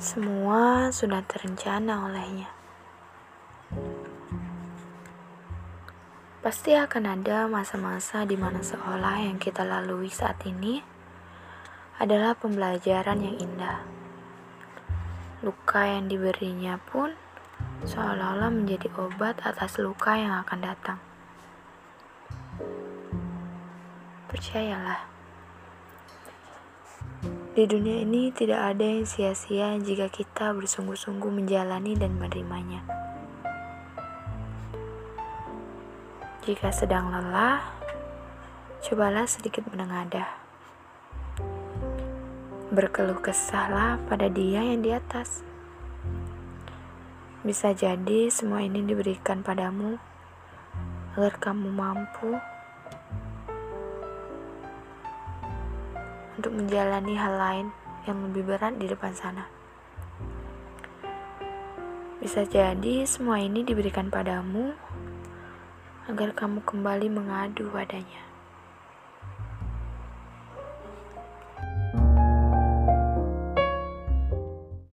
Semua sudah terencana olehnya. Pasti akan ada masa-masa di mana seolah yang kita lalui saat ini adalah pembelajaran yang indah. Luka yang diberinya pun seolah-olah menjadi obat atas luka yang akan datang. Percayalah, di dunia ini tidak ada yang sia-sia jika kita bersungguh-sungguh menjalani dan menerimanya. Jika sedang lelah, cobalah sedikit menengadah. Berkeluh kesahlah pada dia yang di atas. Bisa jadi semua ini diberikan padamu agar kamu mampu untuk menjalani hal lain yang lebih berat di depan sana. Bisa jadi semua ini diberikan padamu agar kamu kembali mengadu padanya.